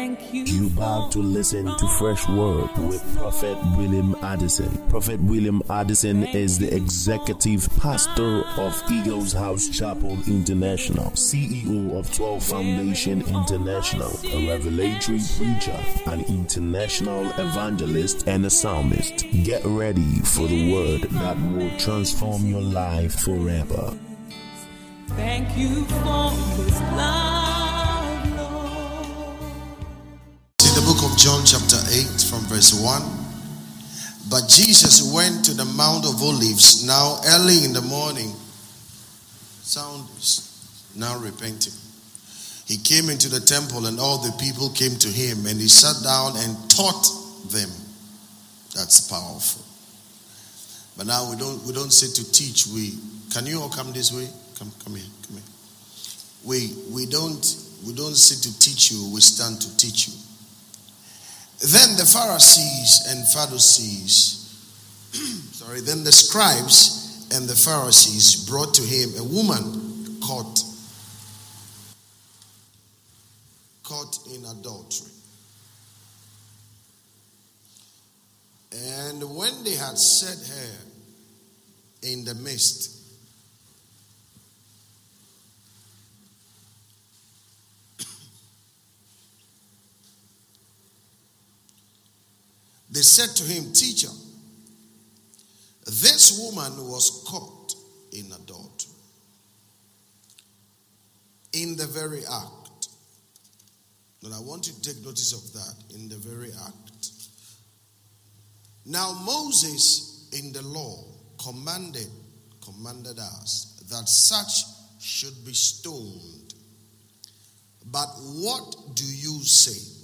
Thank you. You about to listen to Fresh Word with Prophet William Addison. Prophet William Addison is the executive pastor of ah, Eagles House Chapel International, CEO of 12 Foundation International, a revelatory preacher, an international evangelist, and a psalmist. Get ready for the word that will transform your life forever. Thank you for this love, John, chapter 8, from verse 1. But Jesus went to the Mount of Olives now early in the morning. Sound is now repenting. He came into the temple, and all the people came to him, and he sat down and taught them. That's powerful. But now we don't we don't sit to teach. We can you all come this way? Come come here, come here. We we don't we don't sit to teach you, we stand to teach you. Then the Pharisees and Sadducees, sorry, then the scribes and the Pharisees brought to him a woman caught caught in adultery. And when they had set her in the midst, they said to him, Teacher, this woman was caught in adultery, in the very act. And I want you to take notice of that, in the very act. Now Moses in the law commanded commanded us that such should be stoned. But what do you say?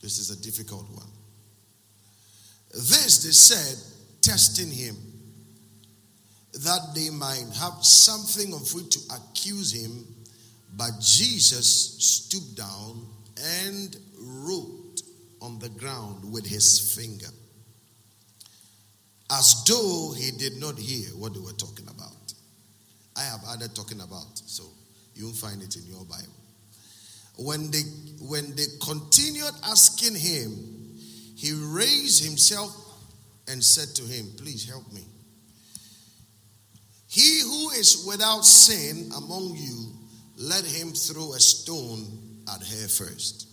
This is a difficult one. This they said, testing him, that they might have something of which to accuse him. But Jesus stooped down and wrote on the ground with his finger, as though he did not hear what they were talking about. I have added talking about, so you'll find it in your Bible. When they when they continued asking him, he raised himself and said to him, Please help me. He who is without sin among you, let him throw a stone at her first.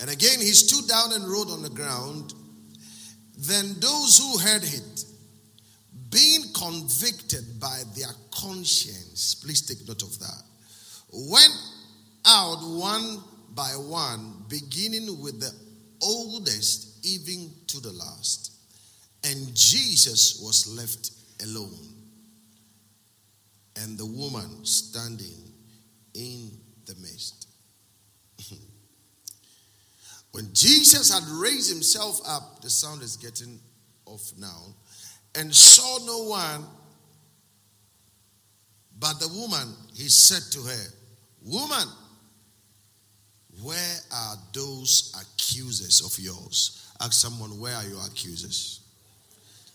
And again he stood down and wrote on the ground. Then those who heard it, being convicted by their conscience, please take note of that, went out one by one, beginning with the oldest, even to the last. And Jesus was left alone, and the woman standing in the midst. when Jesus had raised himself up, the sound is getting off now, and saw no one but the woman, he said to her, Woman, where are those accusers of yours? Ask someone, Where are your accusers?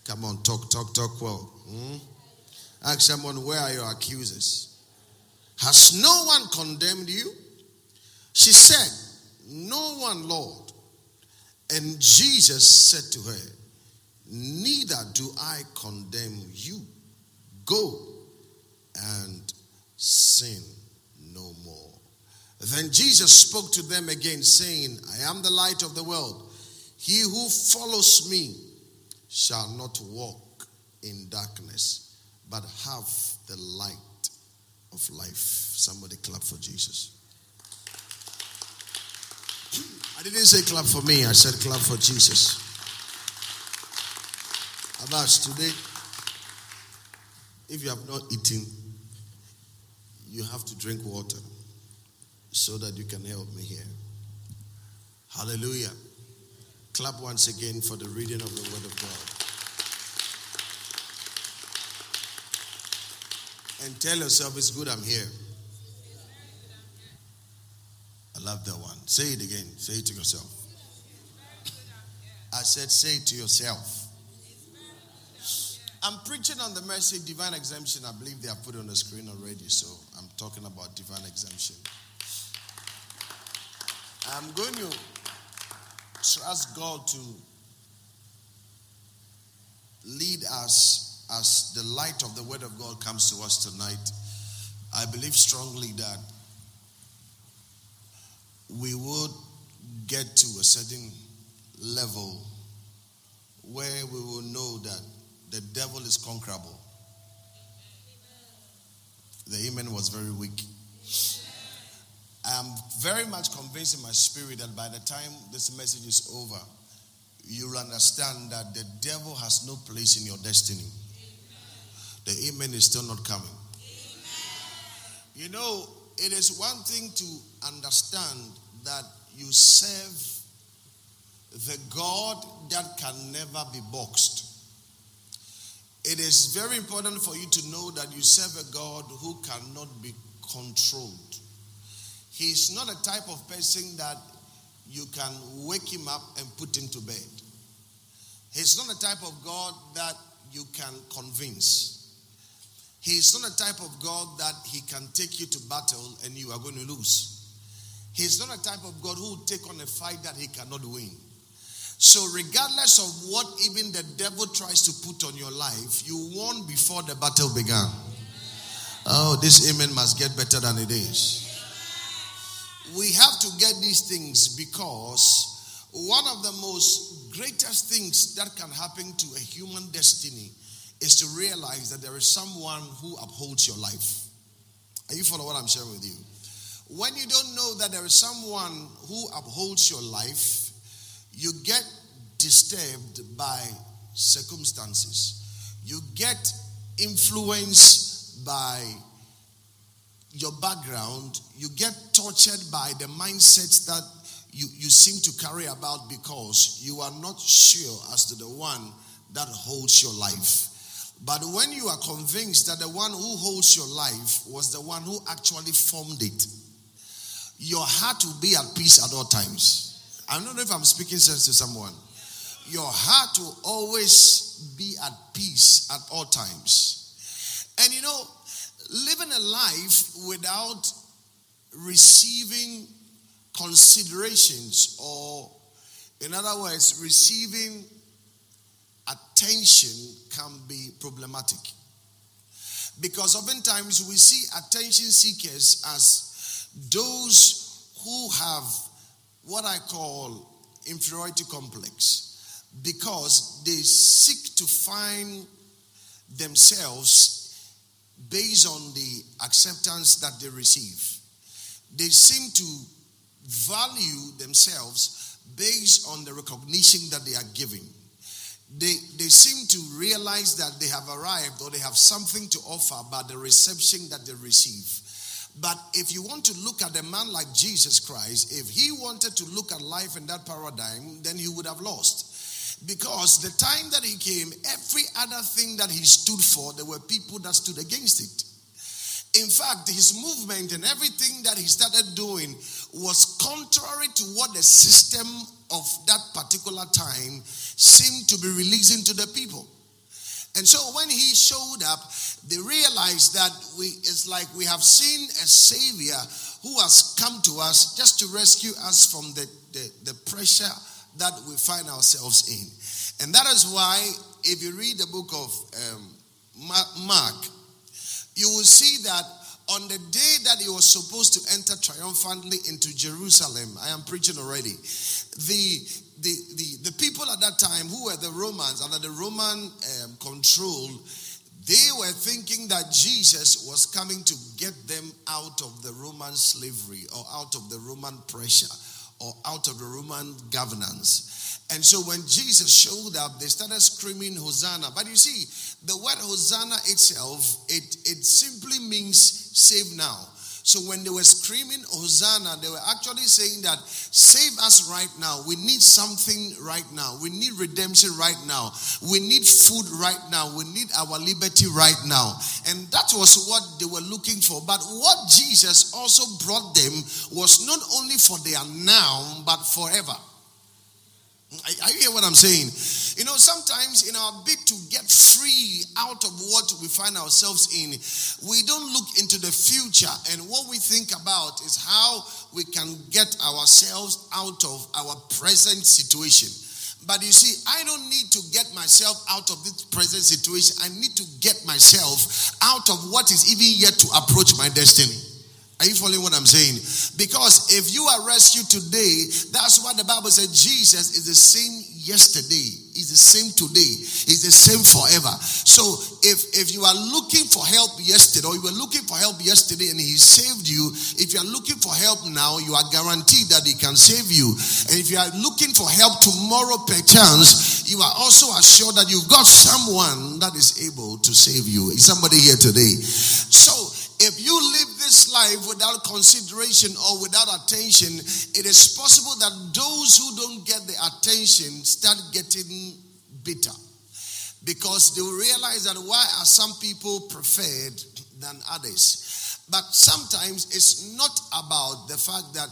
Come on, talk, talk, talk well. Hmm? Ask someone, Where are your accusers? Has no one condemned you? She said, No one, Lord. And Jesus said to her, Neither do I condemn you. Go and sin no more. Then Jesus spoke to them again, saying, I am the light of the world. He who follows me shall not walk in darkness, but have the light of life. Somebody clap for Jesus. I didn't say clap for me, I said clap for Jesus. Abbas, today, if you have not eaten, you have to drink water so that you can help me here. Hallelujah. Clap once again for the reading of the Word of God. And tell yourself it's good I'm here. I love that one. Say it again. Say it to yourself. I said, say it to yourself. I'm preaching on the mercy divine exemption. I believe they have put on the screen already, so I'm talking about divine exemption. I'm going to trust God to lead us as the light of the Word of God comes to us tonight. I believe strongly that we would get to a certain level where we will know that the devil is conquerable. The amen was very weak. I am very much convinced in my spirit that by the time this message is over, you'll understand that the devil has no place in your destiny. The amen is still not coming. You know, it is one thing to understand that you serve the God that can never be boxed. It is very important for you to know that you serve a God who cannot be controlled. He is not a type of person that you can wake him up and put into bed. He's not a type of God that you can convince. He is not a type of God that he can take you to battle and you are going to lose. He's not a type of God who will take on a fight that he cannot win. So, regardless of what even the devil tries to put on your life, you won before the battle began. Oh, this amen must get better than it is. We have to get these things because one of the most greatest things that can happen to a human destiny is to realize that there is someone who upholds your life. Are you following what I'm sharing with you? When you don't know that there is someone who upholds your life, you get disturbed by circumstances. You get influenced by your background. You get tortured by the mindsets that you, you seem to carry about because you are not sure as to the one that holds your life. But when you are convinced that the one who holds your life was the one who actually formed it, your heart will be at peace at all times. I don't know if I'm speaking sense to someone. Your heart will always be at peace at all times. And you know, living a life without receiving considerations or, in other words, receiving attention can be problematic. Because oftentimes we see attention seekers as those who have what I call inferiority complex because they seek to find themselves based on the acceptance that they receive. They seem to value themselves based on the recognition that they are giving. They, they seem to realize that they have arrived or they have something to offer by the reception that they receive. But if you want to look at a man like Jesus Christ, if he wanted to look at life in that paradigm, then he would have lost. Because the time that he came, every other thing that he stood for, there were people that stood against it. In fact, his movement and everything that he started doing was contrary to what the system of that particular time seemed to be releasing to the people. And so when he showed up, they realized that we it's like we have seen a savior who has come to us just to rescue us from the, the, the pressure that we find ourselves in. And that is why, if you read the book of um, Mark, you will see that on the day that he was supposed to enter triumphantly into Jerusalem, I am preaching already, the the, the, the people at that time who were the Romans, under the Roman um, control, they were thinking that Jesus was coming to get them out of the Roman slavery or out of the Roman pressure or out of the Roman governance. And so when Jesus showed up, they started screaming Hosanna. But you see, the word Hosanna itself, it, it simply means save now. So when they were screaming Hosanna, they were actually saying that save us right now. We need something right now. We need redemption right now. We need food right now. We need our liberty right now. And that was what they were looking for. But what Jesus also brought them was not only for their now, but forever. I, hear what I'm saying. You know, sometimes in our bid to get free out of what we find ourselves in, we don't look into the future. And what we think about is how we can get ourselves out of our present situation. But you see, I don't need to get myself out of this present situation. I need to get myself out of what is even yet to approach my destiny. Are you following what I'm saying? Because if you are rescued today, that's what the Bible said Jesus is the same yesterday, He's the same today, He's the same forever. So if if you are looking for help yesterday, or you were looking for help yesterday and He saved you, if you are looking for help now, you are guaranteed that He can save you. And if you are looking for help tomorrow, perchance, you are also assured that you've got someone that is able to save you. Is somebody here today? So if you live this life without consideration or without attention, it is possible that those who don't get the attention start getting bitter. Because they will realize that why are some people preferred than others? But sometimes it's not about the fact that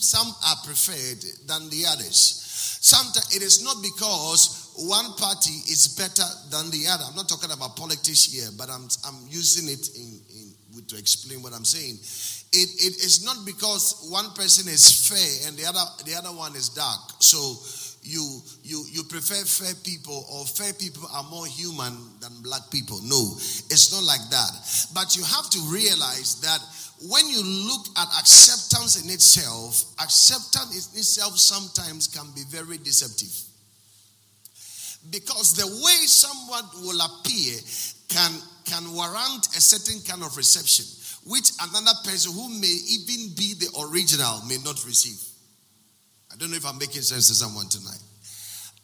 some are preferred than the others. Sometimes it is not because one party is better than the other. I'm not talking about politics here, but I'm, I'm using it in, to explain what I'm saying. It, it is not because one person is fair and the other the other one is dark. So you you you prefer fair people or fair people are more human than black people. No, it's not like that. But you have to realize that when you look at acceptance in itself, acceptance in itself sometimes can be very deceptive. Because the way someone will appear can can warrant a certain kind of reception, which another person who may even be the original may not receive. I don't know if I'm making sense to someone tonight.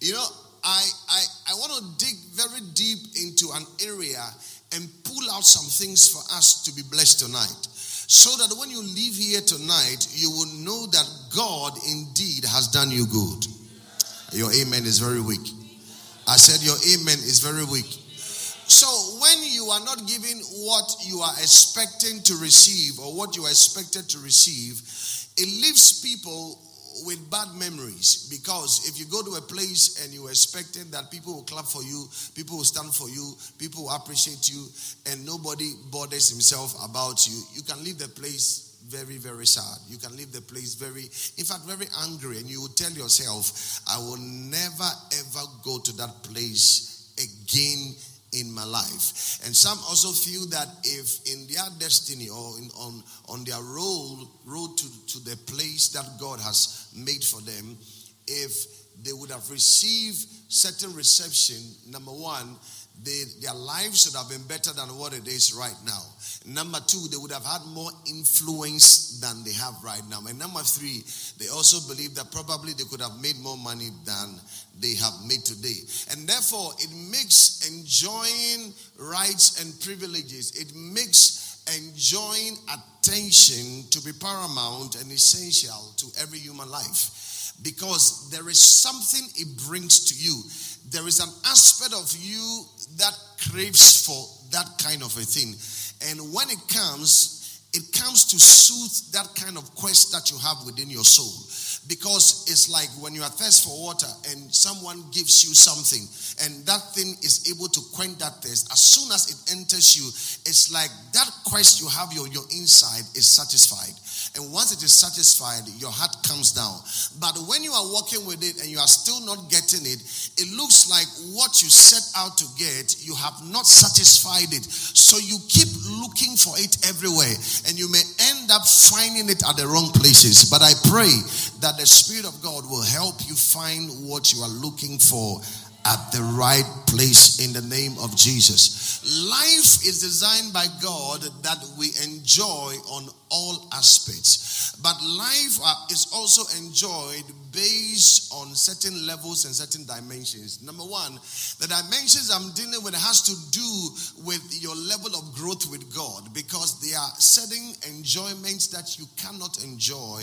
You know, I, I, I want to dig very deep into an area and pull out some things for us to be blessed tonight. So that when you leave here tonight, you will know that God indeed has done you good. Your amen is very weak. I said, Your amen is very weak. So when you are not giving what you are expecting to receive or what you are expected to receive, it leaves people with bad memories because if you go to a place and you're expecting that people will clap for you, people will stand for you, people will appreciate you, and nobody bothers himself about you, you can leave the place very, very sad. You can leave the place very, in fact, very angry, and you will tell yourself, I will never ever go to that place again in my life. And some also feel that if in their destiny or in, on, on their road, road to, to the place that God has made for them, if they would have received certain reception, number one, they, their lives should have been better than what it is right now. Number two, they would have had more influence than they have right now. And number three, they also believe that probably they could have made more money than they have made today. And therefore, it makes enjoying rights and privileges, it makes enjoying attention to be paramount and essential to every human life. Because there is something it brings to you. There is an aspect of you that craves for that kind of a thing. And when it comes, it comes to soothe that kind of quest that you have within your soul. Because it's like when you are thirsty for water and someone gives you something and that thing is able to quench that thirst, as soon as it enters you, it's like that quest you have your, your inside is satisfied. And once it is satisfied, your heart comes down. But when you are walking with it and you are still not getting it, it looks like what you set out to get, you have not satisfied it. So you keep looking for it everywhere and you may end up finding it at the wrong places. But I pray that the Spirit of God will help you find what you are looking for at the right place in the name of Jesus. Life is designed by God that we enjoy on all aspects, but life uh, is also enjoyed based on certain levels and certain dimensions. Number one, the dimensions I'm dealing with has to do with your level of growth with God because there are certain enjoyments that you cannot enjoy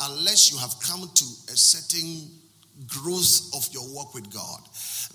unless you have come to a certain growth of your walk with God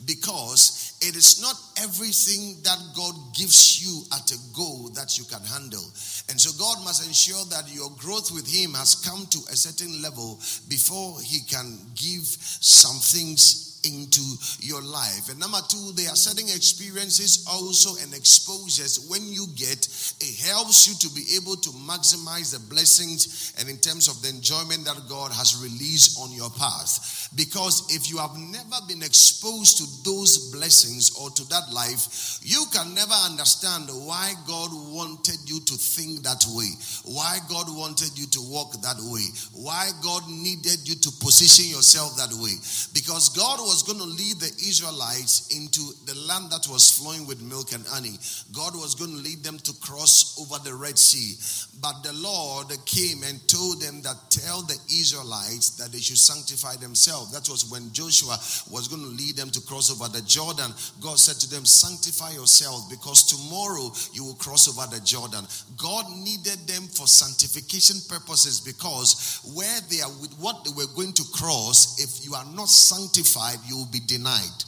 because it is not everything that God gives you at a goal that you can handle. And so God must ensure that your growth with Him has come to a certain level before He can give some things into your life. And number two, there are certain experiences also and exposures when you get, it helps you to be able to maximize the blessings and in terms of the enjoyment that God has released on your path. Because if you have never been exposed to those blessings or to that life, you can never understand why God wanted you to think that way, why God wanted you to walk that way, why God needed you to position yourself that way. Because God was going to lead the Israelites into the land that was flowing with milk and honey. God was going to lead them to cross over the Red Sea. But the Lord came and told them that tell the Israelites that they should sanctify themselves. That was when Joshua was going to lead them to cross over the Jordan. God said to them, Sanctify yourselves because tomorrow you will cross over the Jordan. God needed them for sanctification purposes because where they are with what they were going to cross, if you are not sanctified, you will be denied.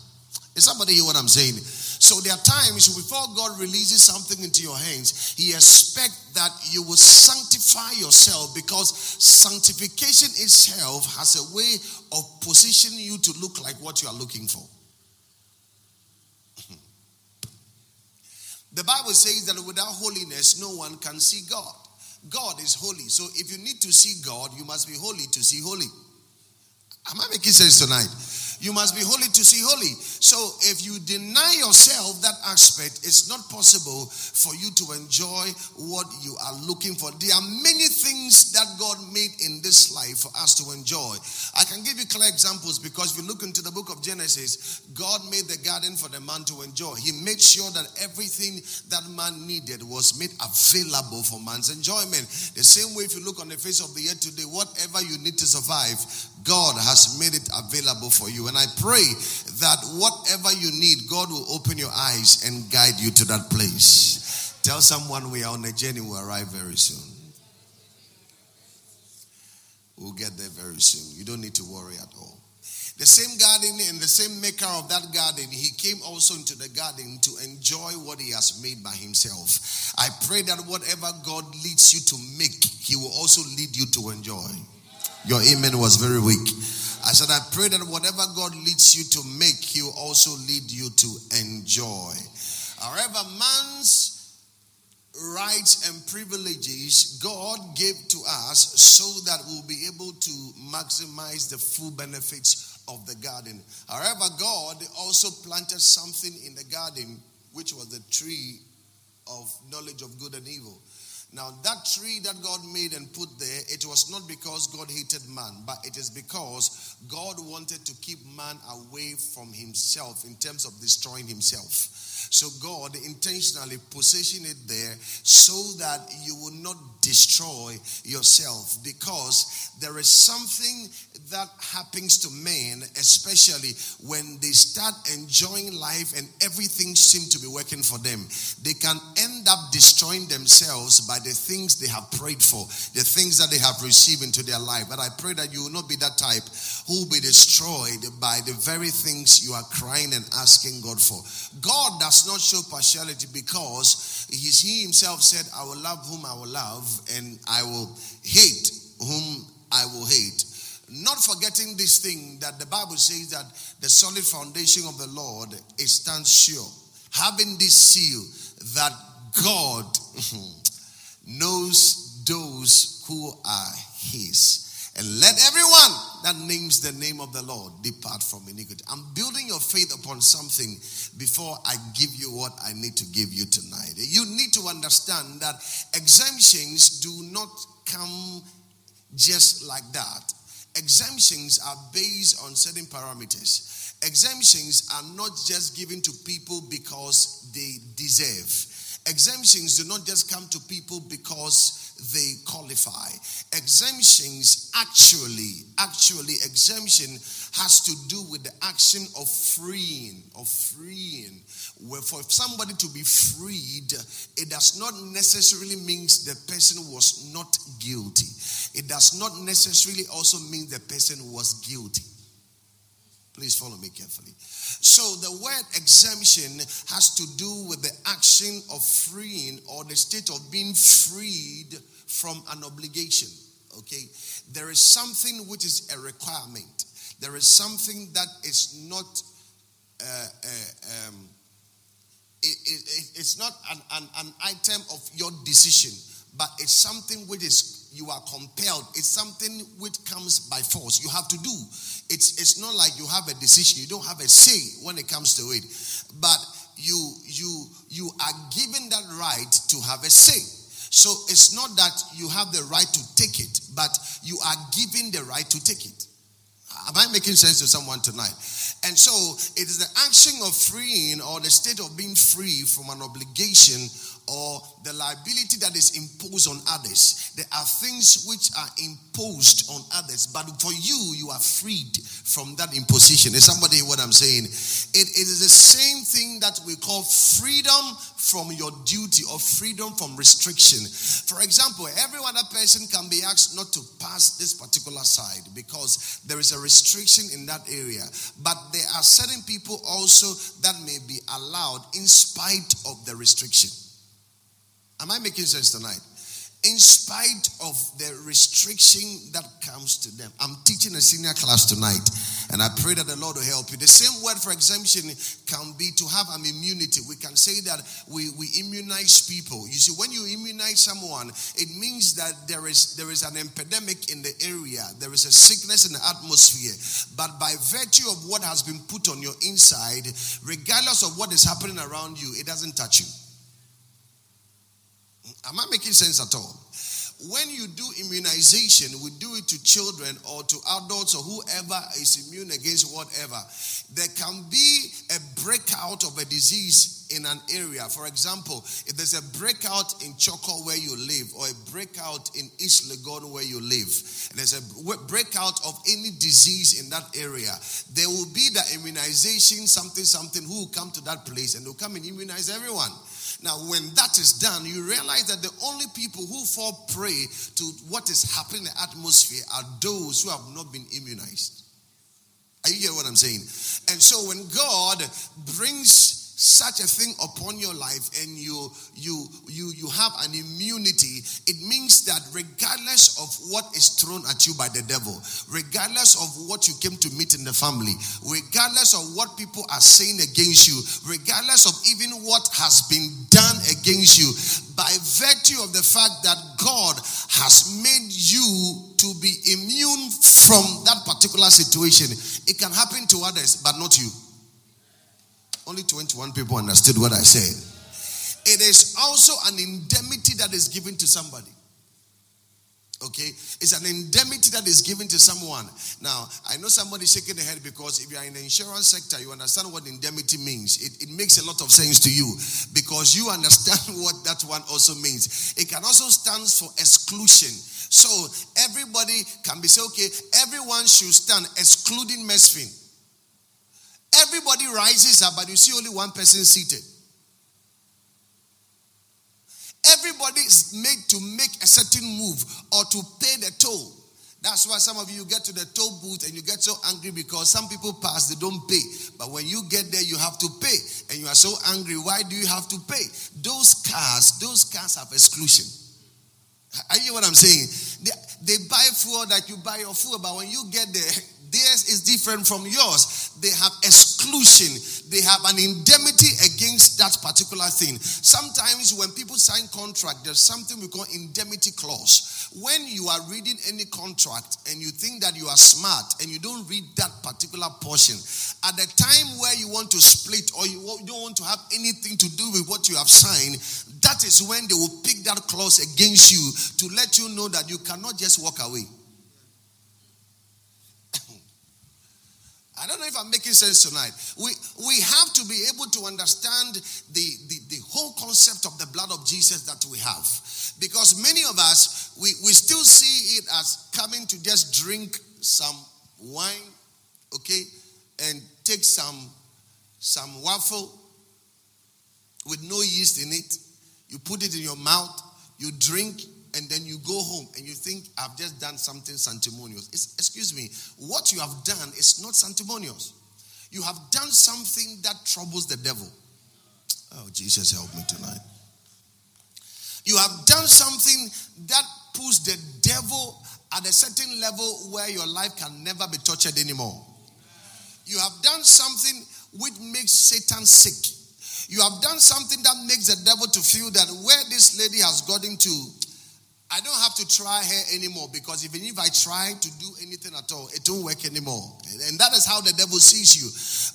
Is somebody hear what I'm saying? So there are times before God releases something into your hands, He expects that you will sanctify yourself because sanctification itself has a way of positioning you to look like what you are looking for. the Bible says that without holiness, no one can see God. God is holy. So if you need to see God, you must be holy to see holy. Am I making sense tonight? You must be holy to see holy. So if you deny yourself that aspect, it's not possible for you to enjoy what you are looking for. There are many things that God made in this life for us to enjoy. I can give you clear examples because if you look into the book of Genesis, God made the garden for the man to enjoy. He made sure that everything that man needed was made available for man's enjoyment. The same way, if you look on the face of the earth today, whatever you need to survive, God has made it available for you. And I pray that whatever you need, God will open your eyes and guide you to that place. Tell someone we are on a journey, we'll arrive very soon. We'll get there very soon. You don't need to worry at all. The same garden and the same maker of that garden, he came also into the garden to enjoy what he has made by himself. I pray that whatever God leads you to make, he will also lead you to enjoy. Your amen was very weak. I said, I pray that whatever God leads you to make, He will also lead you to enjoy. However, man's rights and privileges God gave to us so that we'll be able to maximize the full benefits of the garden. However, God also planted something in the garden, which was the tree of knowledge of good and evil. Now, that tree that God made and put there, it was not because God hated man, but it is because God wanted to keep man away from himself in terms of destroying himself. So God intentionally positioned it there so that you will not destroy yourself because there is something that happens to men, especially when they start enjoying life and everything seems to be working for them. They can end up destroying themselves by the things they have prayed for, the things that they have received into their life. But I pray that you will not be that type who will be destroyed by the very things you are crying and asking God for. God does not show partiality because He Himself said, I will love whom I will love, and I will hate whom I will hate. Not forgetting this thing that the Bible says that the solid foundation of the Lord it stands sure. Having this seal that God hmm, knows those who are his. And let everyone that names the name of the Lord depart from iniquity. I'm building your faith upon something before I give you what I need to give you tonight. You need to understand that exemptions do not come just like that. Exemptions are based on certain parameters. Exemptions are not just given to people because they deserve. Exemptions do not just come to people because they qualify. Exemptions actually, actually, exemption has to do with the action of freeing, of freeing. Where for somebody to be freed, it does not necessarily mean the person was not guilty. It does not necessarily also mean the person was guilty. Please follow me carefully. So, the word exemption has to do with the action of freeing or the state of being freed from an obligation. Okay? There is something which is a requirement, there is something that is not. Uh, uh, um, it, it, it's not an, an, an item of your decision, but it's something which is you are compelled. It's something which comes by force. You have to do. It's it's not like you have a decision. You don't have a say when it comes to it. But you you you are given that right to have a say. So it's not that you have the right to take it, but you are given the right to take it. Am I making sense to someone tonight? And so it is the action of freeing or the state of being free from an obligation or the liability that is imposed on others. There are things which are imposed on others, but for you, you are freed from that imposition. Is somebody what I'm saying? It, it is the same thing that we call freedom from your duty or freedom from restriction. For example, every other person can be asked not to pass this particular side because there is a restriction in that area. But there are certain people also that may be allowed in spite of the restriction. Am I making sense tonight? In spite of the restriction that comes to them. I'm teaching a senior class tonight, and I pray that the Lord will help you. The same word for exemption can be to have an immunity. We can say that we, we immunize people. You see, when you immunize someone, it means that there is there is an epidemic in the area, there is a sickness in the atmosphere. But by virtue of what has been put on your inside, regardless of what is happening around you, it doesn't touch you. Am I making sense at all? When you do immunization, we do it to children or to adults or whoever is immune against whatever. There can be a breakout of a disease in an area. For example, if there's a breakout in Chorkor where you live, or a breakout in East Legon where you live, and there's a breakout of any disease in that area, there will be the immunization, something, something, who will come to that place and they'll come and immunize everyone. Now, when that is done, you realize that the only people who fall prey to what is happening in the atmosphere are those who have not been immunized. Are you hearing what I'm saying? And so when God brings such a thing upon your life and you you you you have an immunity it means that regardless of what is thrown at you by the devil regardless of what you came to meet in the family regardless of what people are saying against you regardless of even what has been done against you by virtue of the fact that God has made you to be immune from that particular situation it can happen to others but not you only 21 people understood what I said. It is also an indemnity that is given to somebody. Okay? It's an indemnity that is given to someone. Now, I know somebody shaking their head because if you are in the insurance sector, you understand what indemnity means. It, it makes a lot of sense to you because you understand what that one also means. It can also stand for exclusion. So everybody can be say, okay, everyone should stand, excluding Mesfin. Everybody rises up, but you see only one person seated. Everybody is made to make a certain move or to pay the toll. That's why some of you get to the toll booth and you get so angry because some people pass, they don't pay. But when you get there, you have to pay. And you are so angry. Why do you have to pay? Those cars, those cars have exclusion. Are you hear what I'm saying? They, they buy fuel that you buy your fuel, but when you get there, theirs is different from yours. They have exclusion, they have an indemnity against that particular thing. Sometimes when people sign contract, there's something we call indemnity clause. When you are reading any contract and you think that you are smart and you don't read that particular portion, at the time where you want to split or you don't want to have anything to do with what you have signed, that is when they will pick that clause against you to let you know that you cannot just walk away. I don't know if I'm making sense tonight. We, we have to be able to understand the, the, the whole concept of the blood of Jesus that we have. Because many of us, we, we still see it as coming to just drink some wine, okay, and take some, some waffle with no yeast in it. You put it in your mouth, you drink, and then you go home and you think, I've just done something sanctimonious. It's, excuse me, what you have done is not sanctimonious. You have done something that troubles the devil. Oh, Jesus, help me tonight. You have done something that puts the devil at a certain level where your life can never be tortured anymore. You have done something which makes Satan sick. You have done something that makes the devil to feel that where this lady has gotten to, I don't have to try her anymore because even if I try to do anything at all, it won't work anymore. And that is how the devil sees you.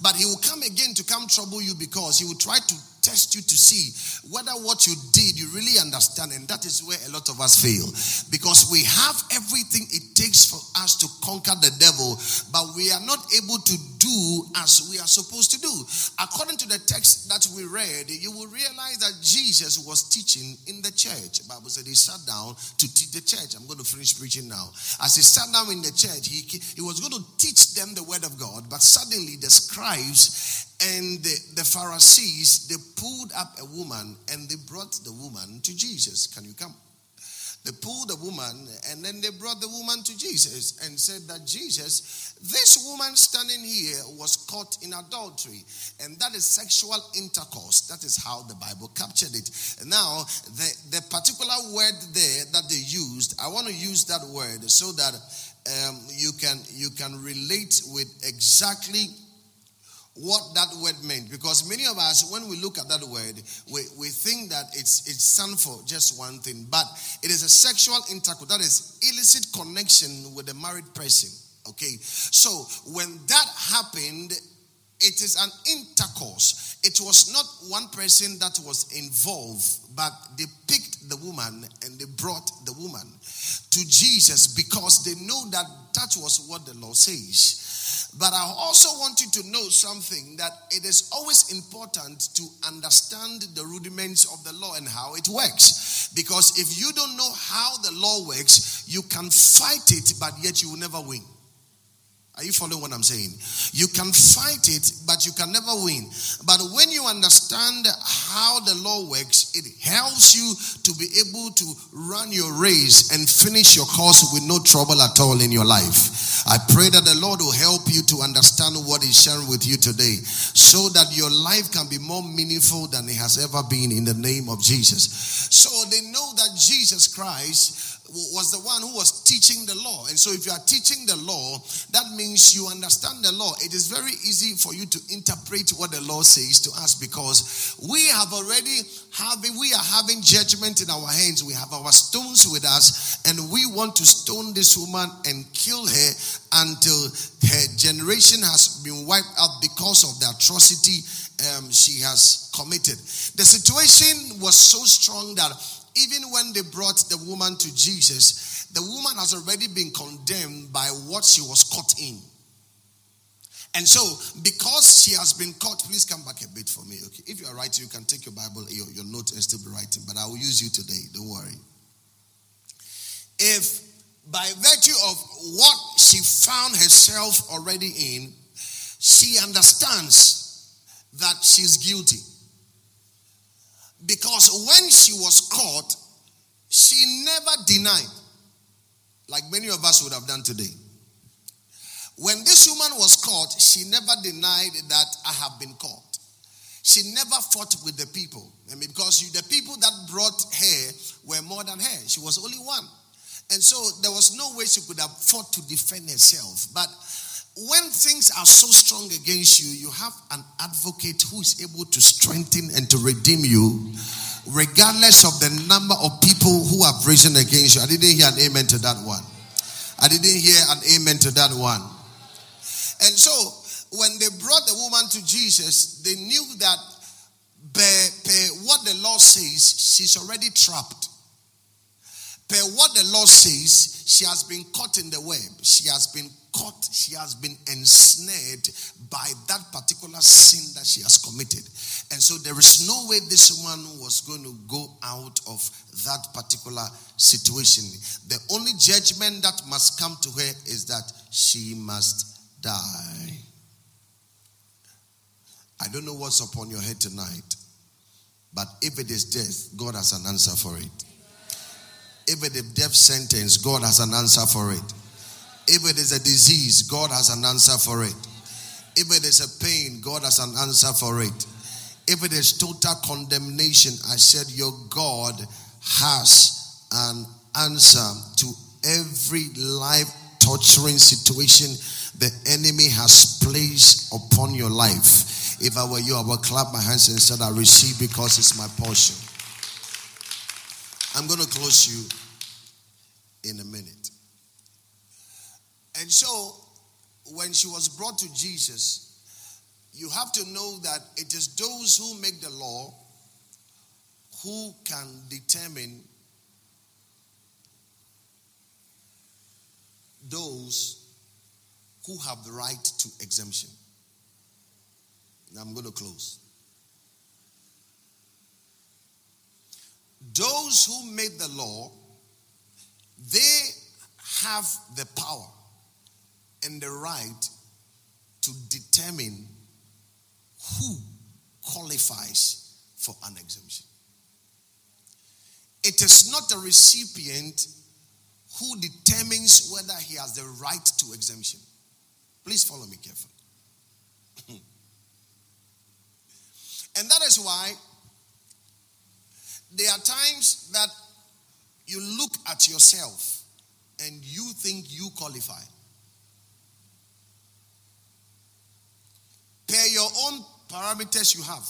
But he will come again to come trouble you because he will try to test you to see whether what you did you really understand. And that is where a lot of us fail because we have everything it takes for us to conquer the devil, but we are not able to do as we are supposed to do. According to the text that we read, you will realize that Jesus was teaching in the church. The Bible said he sat down to teach the church. I'm going to finish preaching now. As he sat down in the church, he, he was going to teach them the word of God, but suddenly the scribes and the, the Pharisees, they pulled up a woman and they brought the woman to Jesus. Can you come? They pulled the woman and then they brought the woman to Jesus and said that Jesus, this woman standing here was caught in adultery. And that is sexual intercourse. That is how the Bible captured it. Now, the, the particular word there that they used, I want to use that word so that um, you can you can relate with exactly what that word meant. Because many of us when we look at that word we, we think that it's it's stands for just one thing. But it is a sexual intercourse. That is illicit connection with a married person. Okay? So when that happened it is an intercourse. It was not one person that was involved but they picked the woman and they brought the woman to jesus because they know that that was what the law says but I also want you to know something that it is always important to understand the rudiments of the law and how it works. Because if you don't know how the law works, you can fight it, but yet you will never win. Are you following what I'm saying? You can fight it, but you can never win. But when you understand how the law works, it helps you to be able to run your race and finish your course with no trouble at all in your life. I pray that the Lord will help you to understand what He's sharing with you today so that your life can be more meaningful than it has ever been in the name of Jesus. So they know that Jesus Christ was the one who was teaching the law. And so, if you are teaching the law, that means you understand the law. It is very easy for you to interpret what the law says to us because we have already having we are having judgment in our hands. We have our stones with us, and we want to stone this woman and kill her until her generation has been wiped out because of the atrocity um, she has committed. The situation was so strong that even when they brought the woman to Jesus, the woman has already been condemned by what she was caught in. And so, because she has been caught, please come back a bit for me. Okay, if you are writing, you can take your Bible, your, your note, and still be writing. But I will use you today. Don't worry. If by virtue of what she found herself already in, she understands that she's guilty. Because when she was caught, she never denied, like many of us would have done today. When this woman was caught, she never denied that I have been caught. She never fought with the people. I mean, because you, the people that brought her were more than her. She was only one. And so there was no way she could have fought to defend herself. But when things are so strong against you, you have an advocate who is able to strengthen and to redeem you, regardless of the number of people who have risen against you. I didn't hear an amen to that one. I didn't hear an amen to that one. And so, when they brought the woman to Jesus, they knew that per, per what the law says, she's already trapped. Per what the law says, she has been caught in the web. She has been caught, she has been ensnared by that particular sin that she has committed. And so there is no way this woman was going to go out of that particular situation. The only judgment that must come to her is that she must die. I don't know what's upon your head tonight, but if it is death, God has an answer for it. If it is death sentence, God has an answer for it. If it is a disease, God has an answer for it. If it is a pain, God has an answer for it. If it is total condemnation, I said, Your God has an answer to every life torturing situation the enemy has placed upon your life. If I were you, I would clap my hands and said, I receive because it's my portion. I'm going to close you in a minute. And so, when she was brought to Jesus, you have to know that it is those who make the law who can determine those who have the right to exemption. Now I'm going to close. Those who made the law, they have the power and the right to determine who qualifies for an exemption. It is not the recipient who determines whether he has the right to exemption. Please follow me carefully. and that is why there are times that you look at yourself and you think you qualify. Per your own parameters you have,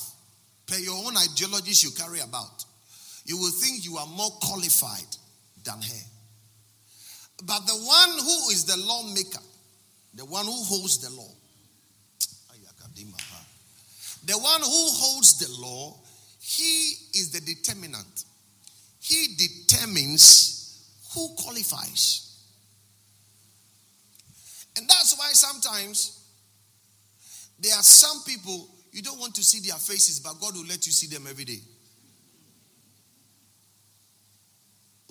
per your own ideologies you carry about, you will think you are more qualified than her. But the one who is the lawmaker, the one who holds the law, the one who holds the law, he is the determinant. He determines who qualifies. And that's why sometimes there are some people you don't want to see their faces, but God will let you see them every day.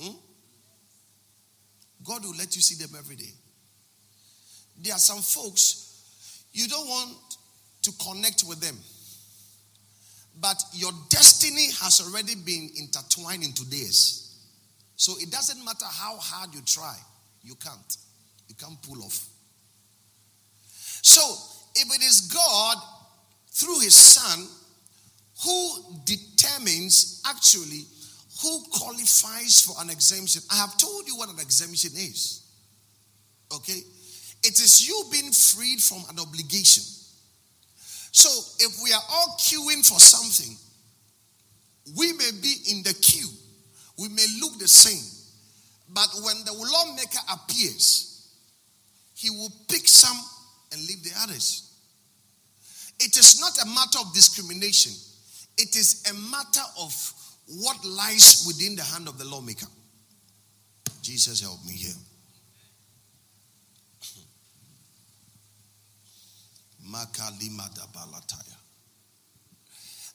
Hmm? God will let you see them every day. There are some folks you don't want to connect with them, but your destiny has already been intertwined into theirs. So it doesn't matter how hard you try, you can't. You can't pull off. So if it is God through his son who determines actually who qualifies for an exemption. I have told you what an exemption is. Okay? It is you being freed from an obligation. So if we are all queuing for something, we may be in the queue, we may look the same, but when the lawmaker appears, he will pick some and leave the others. It is not a matter of discrimination, it is a matter of what lies within the hand of the lawmaker. Jesus, help me here.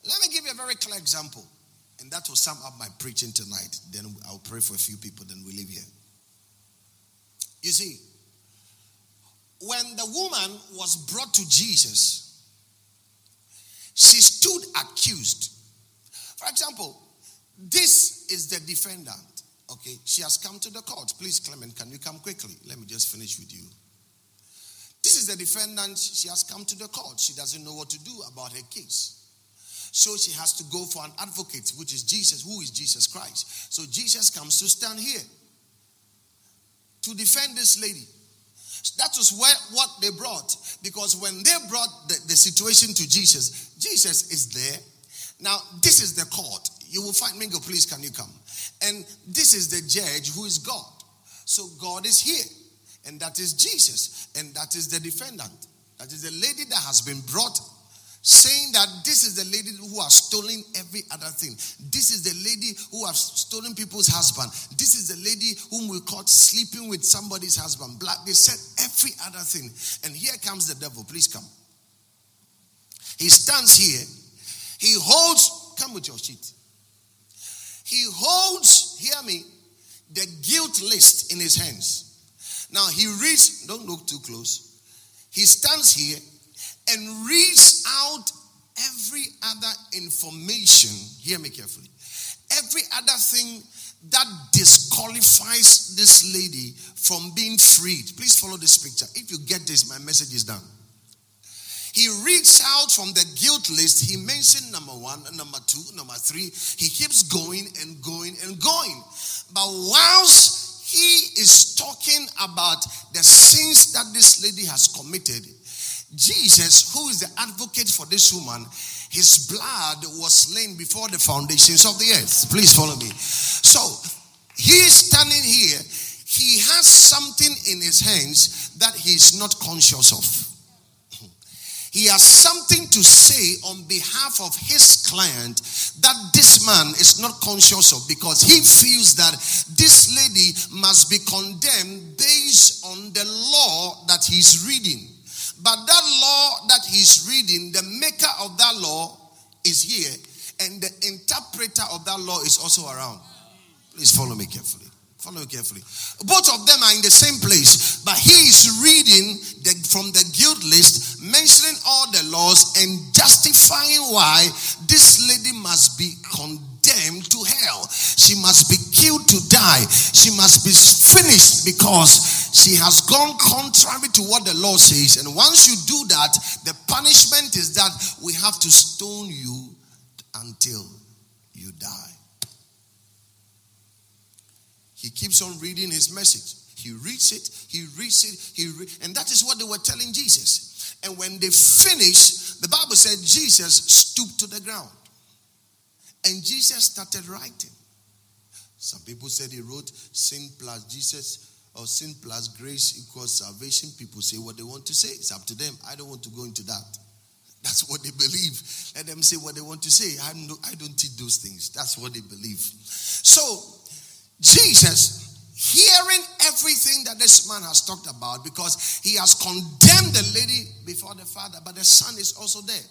Let me give you a very clear example, and that will sum up my preaching tonight. Then I'll pray for a few people, then we leave here. You see, when the woman was brought to Jesus, she stood accused. For example, this is the defendant. Okay, she has come to the court. Please, Clement, can you come quickly? Let me just finish with you. This is the defendant. She has come to the court. She doesn't know what to do about her case. So she has to go for an advocate, which is Jesus. Who is Jesus Christ? So Jesus comes to stand here to defend this lady. That was where, what they brought. Because when they brought the, the situation to Jesus, Jesus is there. Now, this is the court. You will find Mingo, please, can you come? And this is the judge who is God. So God is here. And that is Jesus. And that is the defendant. That is the lady that has been brought saying that this is the lady who has stolen every other thing. This is the lady who has stolen people's husband. This is the lady whom we caught sleeping with somebody's husband. Black. They said every other thing. And here comes the devil. Please come. He stands here. He holds, come with your sheet. He holds, hear me, the guilt list in his hands. Now he reads, don't look too close. He stands here and reads out every other information. Hear me carefully. Every other thing that disqualifies this lady from being freed. Please follow this picture. If you get this, my message is done. He reads out from the guilt list. He mentioned number one, number two, number three. He keeps going and going and going. But whilst he is talking about the sins that this lady has committed, Jesus, who is the advocate for this woman, his blood was slain before the foundations of the earth. Please follow me. So he is standing here. He has something in his hands that he is not conscious of. He has something to say on behalf of his client that this man is not conscious of because he feels that this lady must be condemned based on the law that he's reading. But that law that he's reading, the maker of that law is here, and the interpreter of that law is also around. Please follow me carefully. Follow carefully. Both of them are in the same place, but he is reading the, from the guild list, mentioning all the laws and justifying why this lady must be condemned to hell. She must be killed to die. She must be finished because she has gone contrary to what the law says. And once you do that, the punishment is that we have to stone you until you die. He keeps on reading his message. He reads it, he reads it, he re- and that is what they were telling Jesus. And when they finished, the Bible said Jesus stooped to the ground. And Jesus started writing. Some people said he wrote sin plus Jesus or sin plus grace equals salvation. People say what they want to say. It's up to them. I don't want to go into that. That's what they believe. Let them say what they want to say. I don't, I don't teach those things. That's what they believe. So, Jesus, hearing everything that this man has talked about, because he has condemned the lady before the father, but the son is also there.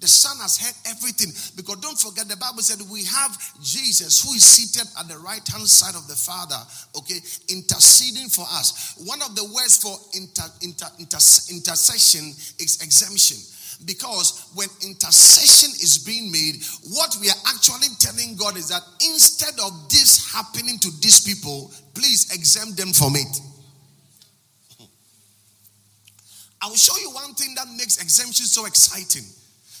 The Son has heard everything. Because don't forget, the Bible said we have Jesus who is seated at the right hand side of the Father, okay, interceding for us. One of the words for inter, inter, inter, intercession is exemption. Because when intercession is being made, what we are actually telling God is that instead of this happening to these people, please exempt them from it. I will show you one thing that makes exemption so exciting.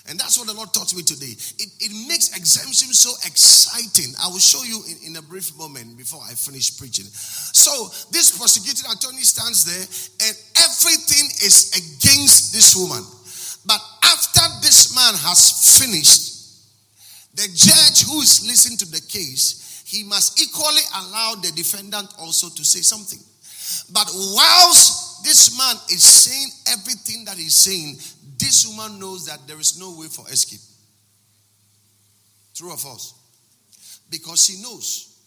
And that's what the Lord taught me today. It, it makes exemption so exciting. I will show you in, in a brief moment before I finish preaching. So, this prosecuting attorney stands there, and everything is against this woman. After this man has finished, the judge who is listening to the case, he must equally allow the defendant also to say something. But whilst this man is saying everything that he's saying, this woman knows that there is no way for escape. True or false? Because she knows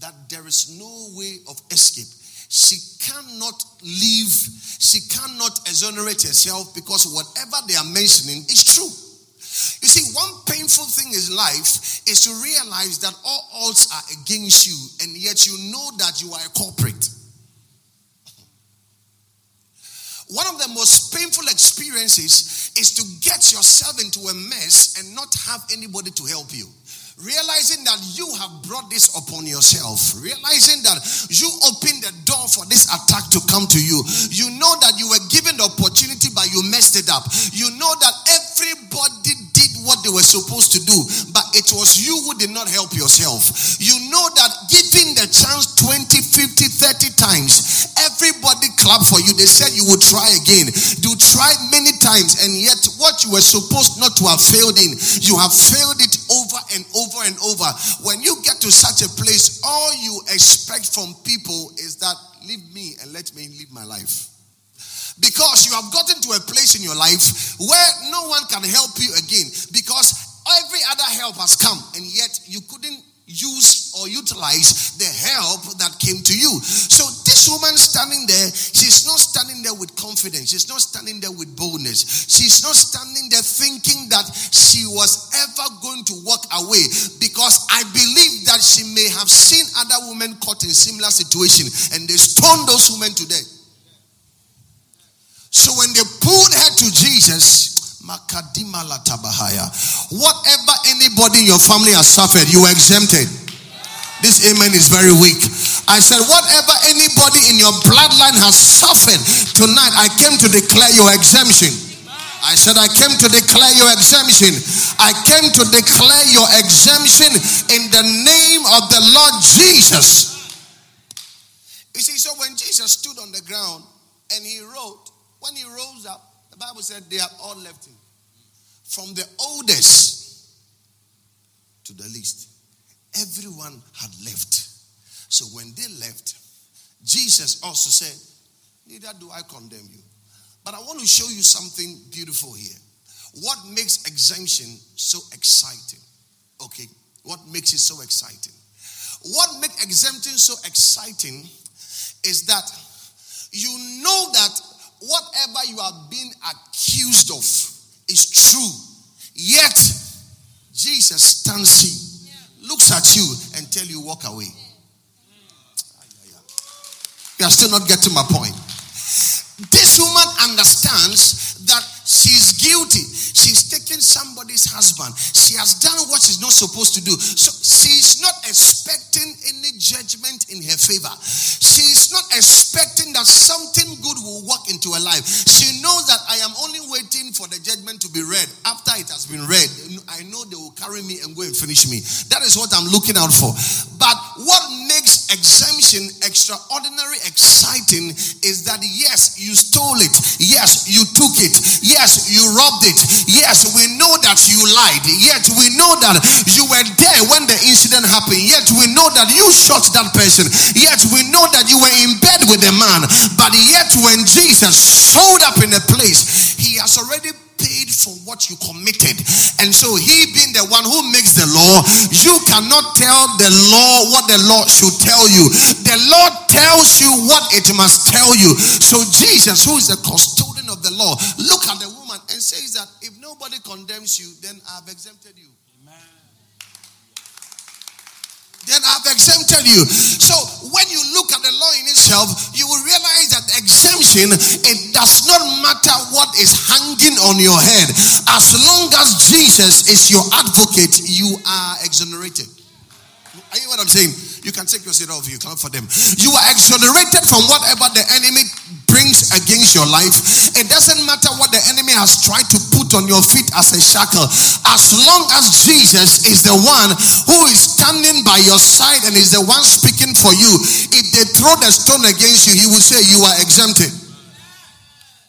that there is no way of escape. She cannot leave, she cannot exonerate herself because whatever they are mentioning is true. You see, one painful thing in life is to realize that all odds are against you, and yet you know that you are a culprit. One of the most painful experiences is to get yourself into a mess and not have anybody to help you. Realizing that you have brought this upon yourself, realizing that you opened the door for this attack to come to you. You know that you were given the opportunity, but you messed it up. You know that everybody what they were supposed to do, but it was you who did not help yourself. You know that given the chance 20, 50, 30 times, everybody clapped for you. They said you would try again. You tried many times, and yet what you were supposed not to have failed in, you have failed it over and over and over. When you get to such a place, all you expect from people is that leave me and let me live my life. Because you have gotten to a place in your life where no one can help you again because every other help has come and yet you couldn't use or utilize the help that came to you. So this woman standing there, she's not standing there with confidence. She's not standing there with boldness. She's not standing there thinking that she was ever going to walk away because I believe that she may have seen other women caught in similar situation and they stoned those women to death. So when they pulled her to Jesus, Whatever anybody in your family has suffered, you are exempted. This amen is very weak. I said, whatever anybody in your bloodline has suffered tonight, I came to declare your exemption. I said, I came to declare your exemption. I came to declare your exemption in the name of the Lord Jesus. You see, so when Jesus stood on the ground and he wrote, when he rose up, the Bible said they have all left him. From the oldest to the least, everyone had left. So when they left, Jesus also said, Neither do I condemn you. But I want to show you something beautiful here. What makes exemption so exciting? Okay, what makes it so exciting? What makes exemption so exciting is that you know that whatever you are being accused of is true. Yet Jesus stands here, looks at you, and tell you walk away. You are still not getting my point. This woman understands she's guilty. She's taken somebody's husband. She has done what she's not supposed to do. So she's not expecting any judgment in her favor. She's not expecting that something good will walk into her life. She knows that I am only waiting for the judgment to be read. After it has been read, I know they will carry me and go and finish me. That is what I'm looking out for. But what makes exemption extraordinary exciting is that yes, you stole it. Yes, you took it. Yes, you robbed it. Yes, we know that you lied. Yet we know that you were there when the incident happened. Yet we know that you shot that person. Yet we know that you were in bed with a man. But yet when Jesus showed up in a place, he has already paid for what you committed. And so he being the one who makes the law, you cannot tell the law what the law should tell you. The Lord tells you what it must tell you. So Jesus, who is the custodian of the law, look at the and says that if nobody condemns you, then I've exempted you. Amen. Then I've exempted you. So when you look at the law in itself, you will realize that exemption, it does not matter what is hanging on your head. As long as Jesus is your advocate, you are exonerated. Are you what I'm saying? You can take your seat off, you clap for them. You are exonerated from whatever the enemy brings against your life. It doesn't matter what the enemy has tried to put on your feet as a shackle. As long as Jesus is the one who is standing by your side and is the one speaking for you, if they throw the stone against you, he will say, You are exempted.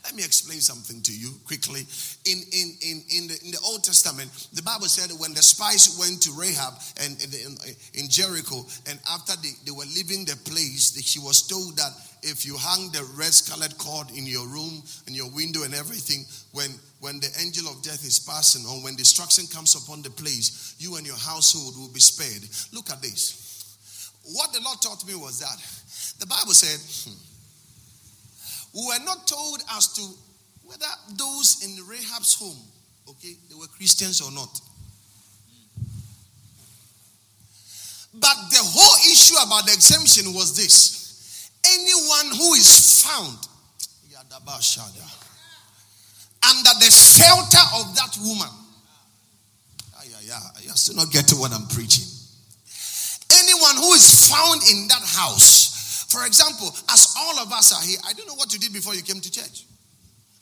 Let me explain something to you quickly. In, in, in, in, the, in the Old Testament, the Bible said when the spies went to Rahab and in, in Jericho, and after they, they were leaving the place, she was told that if you hang the red scarlet cord in your room and your window and everything, when when the angel of death is passing or when destruction comes upon the place, you and your household will be spared. Look at this. What the Lord taught me was that the Bible said, hmm, we were not told as to whether those in Rahab's home, okay, they were Christians or not. But the whole issue about the exemption was this anyone who is found under the shelter of that woman. Ah, yeah, you're still not getting what I'm preaching. Anyone who is found in that house, for example, as all of us are here, I don't know what you did before you came to church.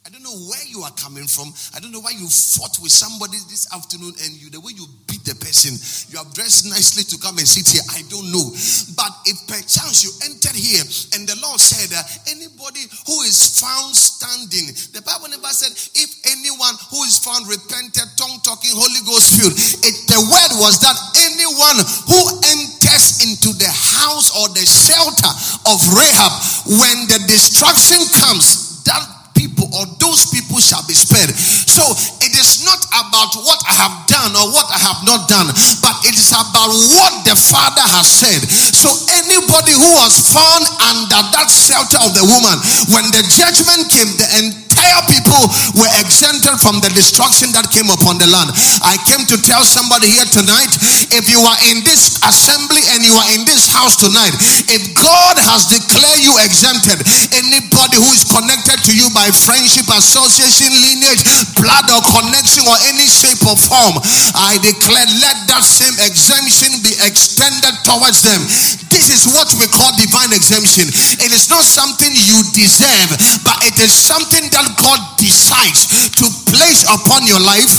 I don't know where you are coming from. I don't know why you fought with somebody this afternoon and you the way you beat the person. You are dressed nicely to come and sit here. I don't know. But if perchance you entered here and the Lord said uh, anybody who is found standing, the Bible never said if anyone who is found repented, tongue talking, Holy Ghost filled. It, the word was that anyone who enters into the house or the shelter of Rahab when the destruction comes, or those people shall be spared. So it is not about what I have done or what I have not done, but it is about what the Father has said. So anybody who was found under that shelter of the woman, when the judgment came, the entire people were exempted from the destruction that came upon the land. I came to tell somebody here tonight if you are in this assembly and you are in this house tonight, if God has declared you exempted, anybody who is connected to you by friendship, association, lineage, blood, or connection, or any shape or form, I declare let that same exemption be extended towards them. This is what we call divine exemption. It is not something you deserve, but it is something that God decides to place upon your life.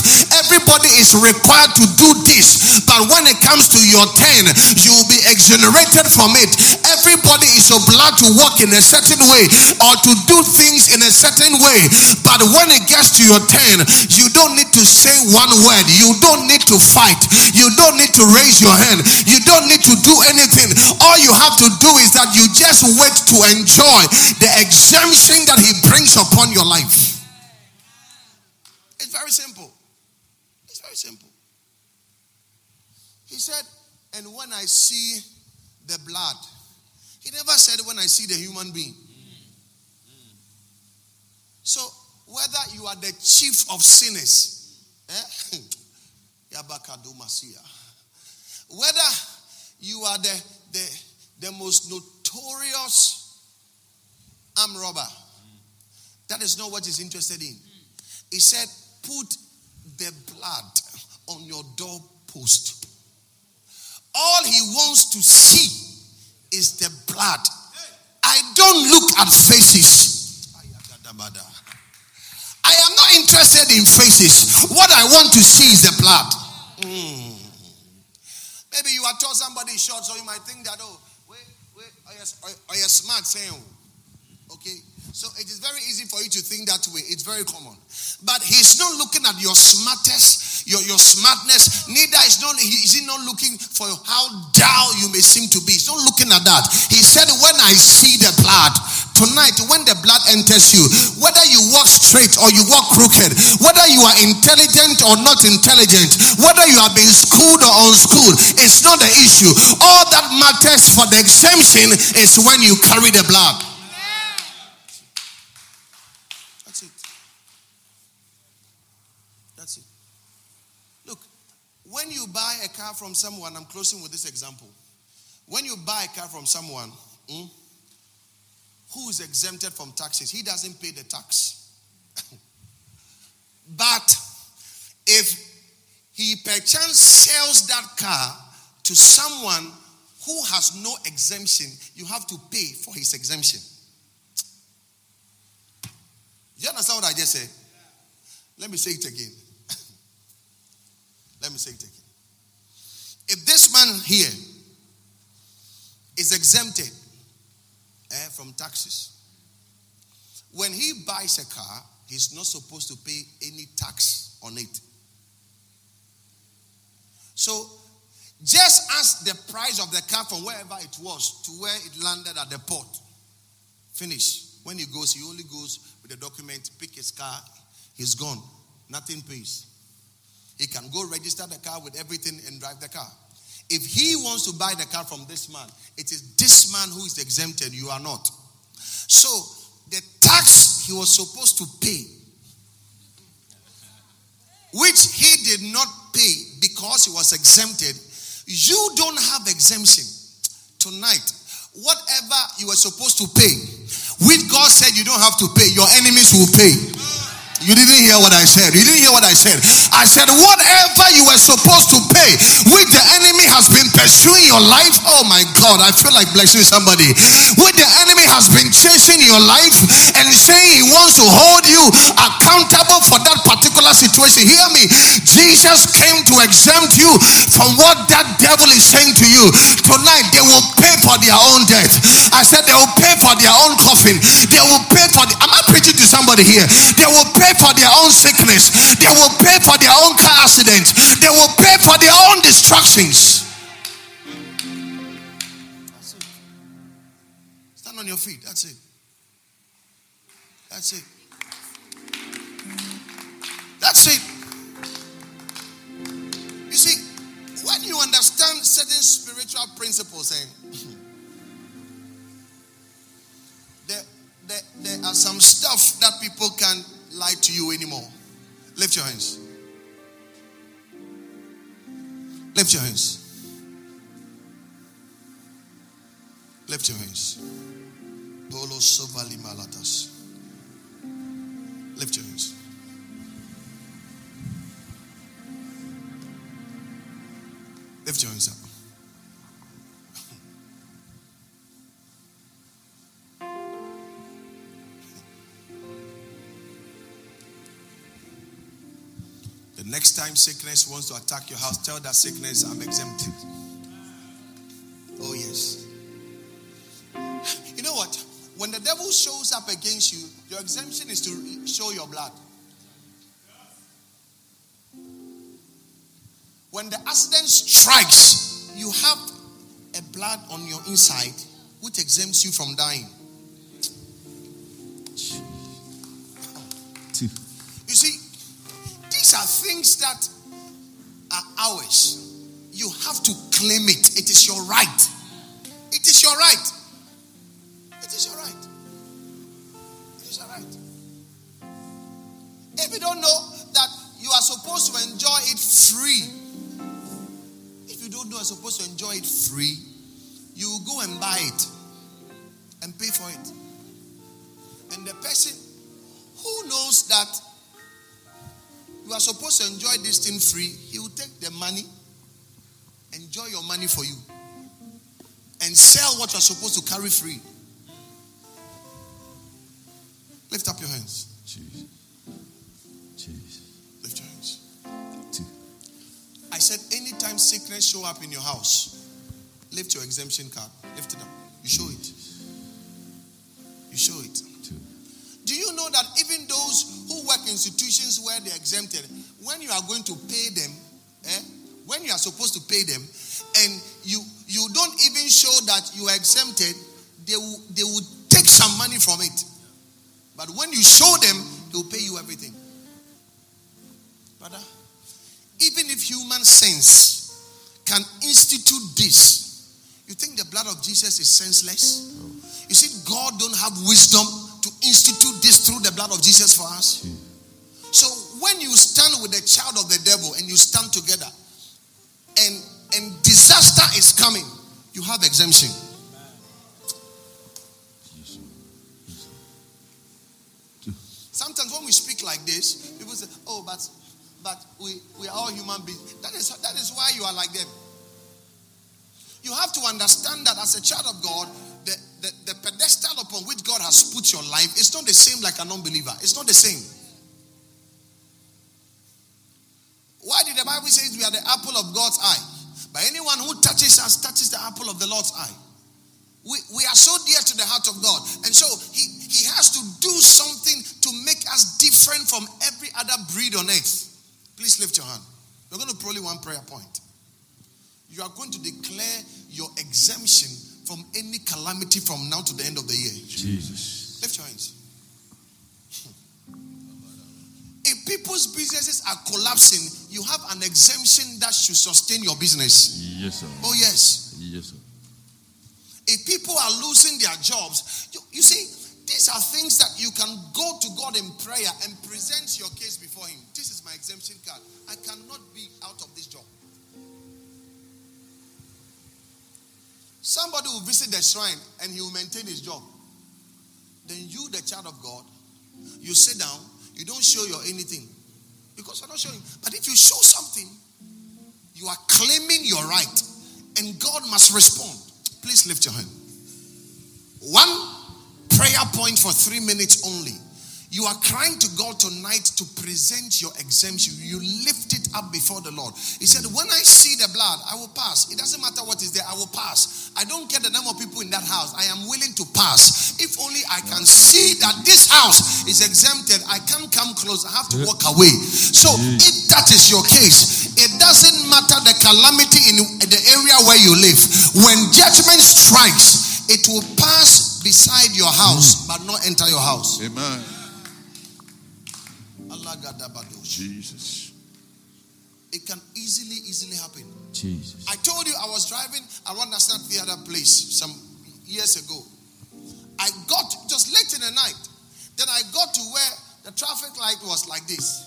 Everybody is required to do this, but when it comes to your turn, you will be exonerated from it. Everybody is obliged to walk in a certain way or to do things in a certain way, but when it gets to your turn, you don't need to say one word, you don't need to fight, you don't need to raise your hand, you don't need to do anything. All you have to do is that you just wait to enjoy the exemption that He brings upon your life. It's very simple. It's very simple. He said, and when I see the blood, he never said when I see the human being. So, whether you are the chief of sinners, eh? whether you are the, the, the most notorious arm robber, that is not what he's interested in. He said, put the blood on your doorpost. All he wants to see is the blood. I don't look at faces. I am not interested in faces. What I want to see is the blood. Mm. Maybe you are told somebody short, so you might think that, oh, wait, wait, are you, are you smart saying, okay? So it is very easy for you to think that way. It's very common. But he's not looking at your smartest, your, your smartness. Neither is not he, is he not looking for how dull you may seem to be. He's not looking at that. He said, When I see the blood, tonight, when the blood enters you, whether you walk straight or you walk crooked, whether you are intelligent or not intelligent, whether you have been schooled or unschooled, it's not the issue. All that matters for the exemption is when you carry the blood. When you buy a car from someone, I'm closing with this example. When you buy a car from someone hmm, who is exempted from taxes, he doesn't pay the tax. but if he perchance sells that car to someone who has no exemption, you have to pay for his exemption. You understand what I just said? Let me say it again. Let me say it again. If this man here is exempted eh, from taxes, when he buys a car, he's not supposed to pay any tax on it. So, just as the price of the car from wherever it was to where it landed at the port, finish. When he goes, he only goes with the document, pick his car, he's gone. Nothing pays. He can go register the car with everything and drive the car. If he wants to buy the car from this man, it is this man who is exempted. You are not. So the tax he was supposed to pay, which he did not pay because he was exempted, you don't have exemption tonight. Whatever you were supposed to pay, which God said you don't have to pay, your enemies will pay. You didn't hear what I said. You didn't hear what I said. I said, whatever you were supposed to pay, which the enemy has been pursuing your life. Oh my God, I feel like blessing somebody. Which the enemy has been chasing your life and saying he wants to hold you accountable for that particular situation. Hear me. Jesus came to exempt you from what that devil is saying to you. Tonight, they will pay for their own death. I said, they will pay for their own coffin. They will pay for the. Am I preaching to somebody here? They will pay pay for their own sickness. They will pay for their own car accident. They will pay for their own distractions. That's it. Stand on your feet. That's it. That's it. That's it. You see, when you understand certain spiritual principles, and eh, the, the, the are some stuff that people can't lie to you anymore. Lift your hands. Lift your hands. Lift your hands. Bolo sovali malatas. Lift your hands. Lift your hands up. The next time sickness wants to attack your house, tell that sickness I'm exempted. Oh, yes. You know what? When the devil shows up against you, your exemption is to show your blood. When the accident strikes, you have a blood on your inside which exempts you from dying. Things that are ours. You have to claim it. It is your right. It is your right. It is your right. It is your right. If you don't know that you are supposed to enjoy it free, if you don't know you're supposed to enjoy it free, you will go and buy it and pay for it. And the person who knows that you are supposed to enjoy this thing free, he will take the money, enjoy your money for you, and sell what you're supposed to carry free. Lift up your hands. Jesus. Jesus. Lift your hands. Two. I said, anytime sickness show up in your house, lift your exemption card. Lift it up. You show it. You show it. Do you know that even those who work in institutions where they're exempted, when you are going to pay them, eh, when you are supposed to pay them, and you you don't even show that you are exempted, they will they will take some money from it. But when you show them, they'll pay you everything. Brother, even if human sense can institute this, you think the blood of Jesus is senseless? You see, God don't have wisdom to institute this through the blood of Jesus for us. Hmm. So when you stand with the child of the devil and you stand together, and and disaster is coming, you have exemption. Sometimes when we speak like this, people say, "Oh, but but we we are all human beings." That is that is why you are like them. You have to understand that as a child of God, the, the, the pedestal upon which God has put your life is not the same like an unbeliever. It's not the same. Why did the Bible say we are the apple of God's eye? But anyone who touches us touches the apple of the Lord's eye. We, we are so dear to the heart of God. And so he, he has to do something to make us different from every other breed on earth. Please lift your hand. We're going to pray one prayer point. You are going to declare your exemption from any calamity from now to the end of the year. Jesus. Lift your hands. If people's businesses are collapsing, you have an exemption that should sustain your business. Yes, sir. Oh, yes. Yes, sir. If people are losing their jobs, you, you see, these are things that you can go to God in prayer and present your case before Him. This is my exemption card. I cannot Somebody will visit the shrine and he will maintain his job. Then you, the child of God, you sit down, you don't show your anything because you're not showing. But if you show something, you are claiming your right, and God must respond. Please lift your hand. One prayer point for three minutes only. You are crying to God tonight to present your exemption. You lift it up before the Lord. He said, When I see the blood, I will pass. It doesn't matter what is there, I will pass. I don't care the number of people in that house. I am willing to pass. If only I can see that this house is exempted, I can't come close. I have to walk away. So, if that is your case, it doesn't matter the calamity in the area where you live. When judgment strikes, it will pass beside your house, but not enter your house. Amen. Jesus. It can easily, easily happen. Jesus. I told you I was driving around National Theatre place some years ago. I got just late in the night, Then I got to where the traffic light was like this.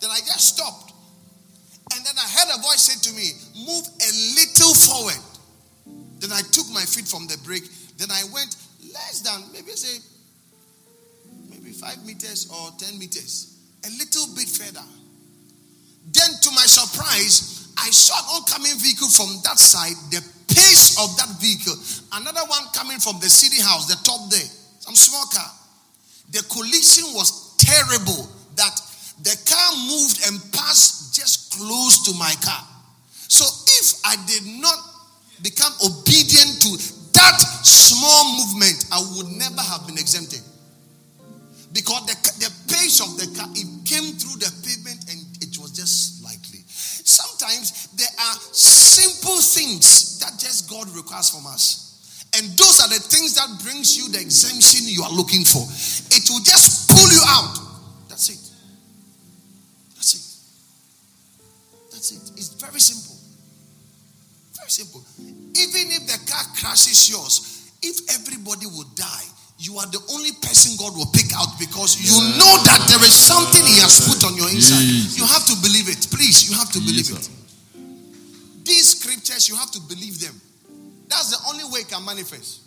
Then I just stopped. And then I heard a voice say to me, Move a little forward. Then I took my feet from the brake. Then I went less than maybe say maybe five meters or ten meters. A little bit further. Then to my surprise, I saw an oncoming vehicle from that side, the pace of that vehicle, another one coming from the city house, the top there, some small car. The collision was terrible that the car moved and passed just close to my car. So if I did not become obedient to that small movement, I would never have been exempted. Because the, the pace of the car, it came through the pavement and it was just slightly. Sometimes there are simple things that just God requires from us. And those are the things that brings you the exemption you are looking for. It will just pull you out. That's it. That's it. That's it. It's very simple. Very simple. Even if the car crashes yours, if everybody would die, you are the only person God will pick out because you know that there is something He has put on your inside. You have to believe it. Please, you have to believe it. These scriptures, you have to believe them. That's the only way it can manifest.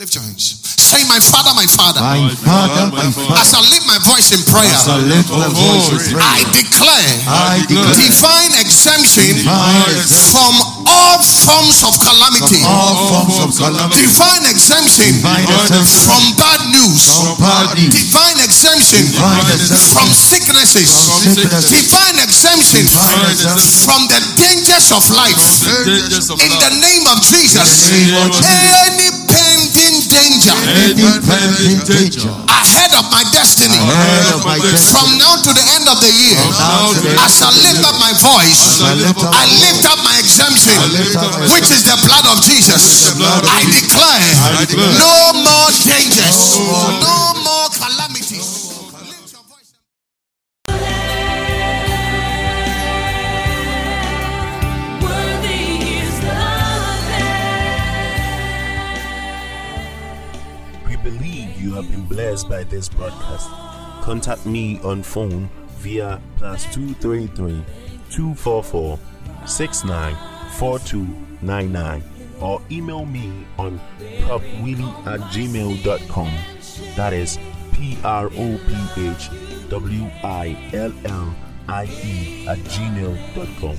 Lift your hands. Say, My Father, my Father. My Father, my Father. As I lift my voice in prayer, As I lift my voice in prayer, I declare I declare divine exemption Divine exemption from all forms of calamity. all forms of calamity, Divine exemption Divine exemption from bad news. from bad news, Divine exemption Divine exemption from sicknesses. from Divine exemption Divine exemption from the dangers of life. Dangers of In the name of Jesus. In the name of Jesus. Any pending danger any pending danger ahead of my destiny. of my destiny. From now to the end of the year. now to the end As I lift up my voice. I lift up I lift up my exemption, I lift up my which is the blood of Jesus. the blood of I declare I declare no more dangers, No blessed by this broadcast. Contact me on phone via plus 233 244 694299 or email me on prophwillie at gmail.com. That is P R O P H W I L L I E at gmail.com.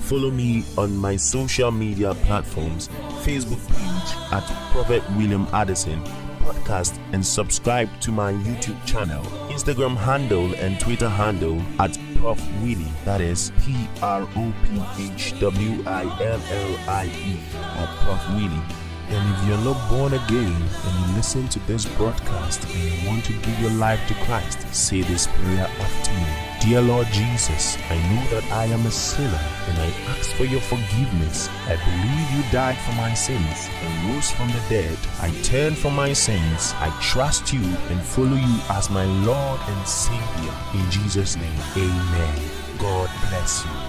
Follow me on my social media platforms Facebook page at Prophet William Addison podcast and subscribe to my YouTube channel, Instagram handle and Twitter handle at Prof Willie. That is P R O P H W I L L I E at Prof Willie. And if you're not born again and you listen to this broadcast and you want to give your life to Christ, say this prayer after me. Dear Lord Jesus, I know that I am a sinner and I ask for your forgiveness. I believe you died for my sins and rose from the dead. I turn from my sins. I trust you and follow you as my Lord and Savior. In Jesus' name, amen. God bless you.